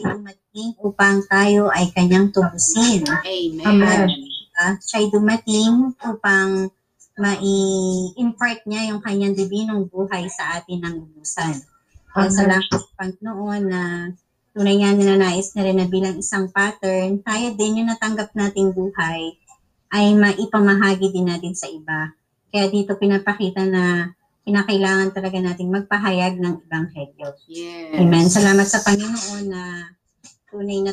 ay dumating upang tayo ay kanyang tubusin. Amen. Uh, siya ay dumating upang mai-impart niya yung kanyang dibinong buhay sa atin ng lubusan. Kaya salamat sa Panginoon na tunay nga ninanais na rin na bilang isang pattern, tayo din yung natanggap nating buhay ay maipamahagi din natin sa iba. Kaya dito pinapakita na kinakailangan talaga nating magpahayag ng Ebanghelyo. Yes. Amen. Salamat sa Panginoon na tunay na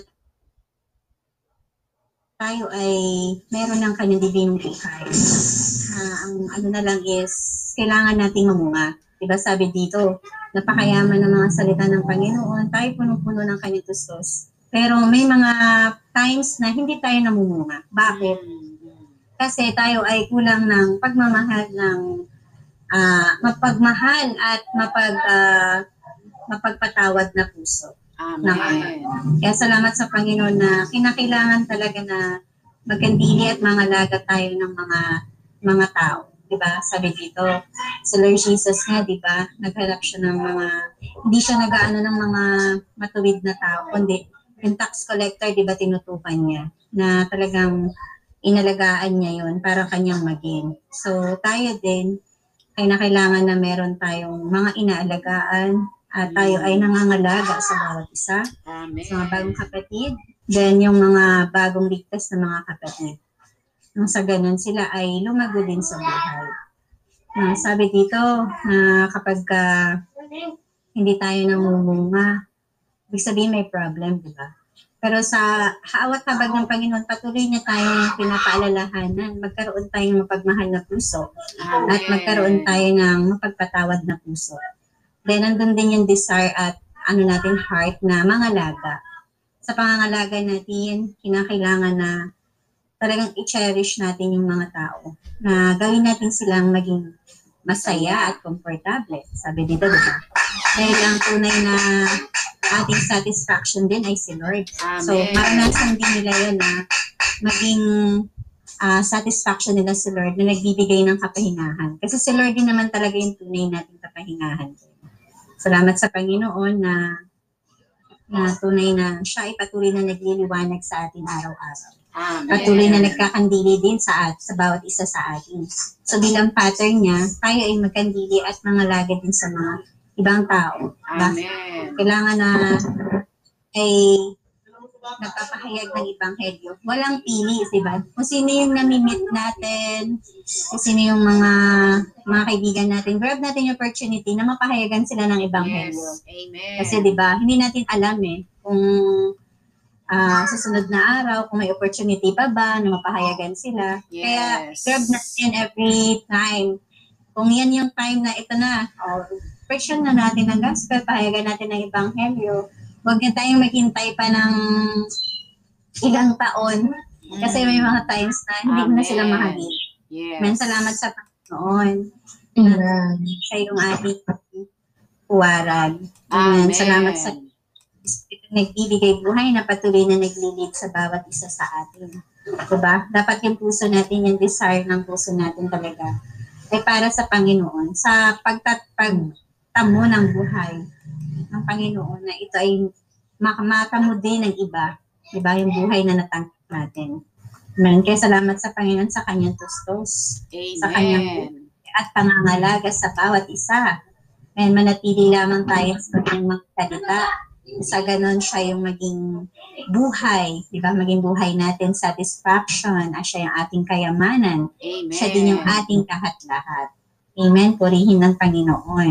tayo ay meron ng kanyang divine buhay. Ah, ang ano na lang is, kailangan nating mamunga. Diba sabi dito, napakayaman ng mga salita ng Panginoon, tayo punong-puno ng kanyang tustos. Pero may mga times na hindi tayo namumunga. Bakit? Kasi tayo ay kulang ng pagmamahal ng ah, mapagmahal at mapag ah, mapagpatawad na puso. Amen. Kaya salamat sa Panginoon na kinakailangan talaga na magkandili at mangalaga tayo ng mga mga tao. 'Di ba? Sabi dito, si Lord Jesus nga, 'di ba? Naghanap siya ng mga hindi siya nagaano ng mga matuwid na tao, kundi yung tax collector, 'di ba, tinutukan niya na talagang inalagaan niya 'yon para kanyang maging. So, tayo din ay nakailangan na meron tayong mga inaalagaan at tayo ay nangangalaga sa bawat isa Amen. sa mga bagong kapatid, then yung mga bagong ligtas na mga kapatid. Nang sa ganun, sila ay lumago din sa buhay. Na sabi dito na kapag ka hindi tayo namumunga, ibig sabihin may problem, di ba? Pero sa hawat habag ng Panginoon, patuloy niya tayong pinapaalalahanan. Magkaroon tayo ng mapagmahal na puso at magkaroon tayo ng mapagpatawad na puso. Then, nandun din yung desire at ano natin, heart na mangalaga. Sa pangangalaga natin, kinakailangan na talagang i-cherish natin yung mga tao. Na gawin natin silang maging masaya at komportable. Sabi dito, di ba? Dahil ang tunay na ating satisfaction din ay si Lord. So, Amen. maranasan din nila yun na maging ah, satisfaction nila si Lord na nagbibigay ng kapahingahan. Kasi si Lord din naman talaga yung tunay nating kapahingahan. Salamat sa Panginoon na na tunay na siya ay patuloy na nagliliwanag sa atin araw-araw. Amen. Patuloy na nagkakandili din sa at sa bawat isa sa atin. So bilang pattern niya, tayo ay magkandili at mangalaga din sa mga ibang tao. Diba? Amen. Kailangan na ay nagpapahayag ng ibanghelyo. Walang pili, di ba? Kung sino yung namimit natin, kung sino yung mga mga kaibigan natin, grab natin yung opportunity na mapahayagan sila ng ibanghelyo. Yes. Amen. Kasi 'di ba, hindi natin alam eh kung ah, sa sunod na araw kung may opportunity pa ba na mapahayagan sila. Kaya Yes. grab natin every time. Kung yan yung time na ito na, oh, preaching na natin ng gospel, pahayagan natin ng ebanghelyo. Huwag na tayong maghintay pa ng ilang taon. Kasi may mga times na hindi mo na sila Amen. mahagin. Yes. Men, salamat sa Panginoon. Amen. Siya yung ating puwarag. Amen. Amen. Salamat sa Espiritu nagbibigay buhay na patuloy na naglilid sa bawat isa sa atin. Diba? Dapat yung puso natin, yung desire ng puso natin talaga ay para sa Panginoon. Sa pagtatamo ng buhay ng Panginoon na ito ay makamata din ng iba. Diba? Yung buhay na natanggap natin. Amen. Kaya salamat sa Panginoon sa kanyang tustos sa kanyang Amen. at pangangalaga sa bawat isa. And manatili lamang tayo sa kanyang mga salita. Sa ganon siya yung maging buhay, di ba? Maging buhay natin, satisfaction, at siya yung ating kayamanan. Amen. Siya din yung ating kahat-lahat. Amen. Purihin ng Panginoon.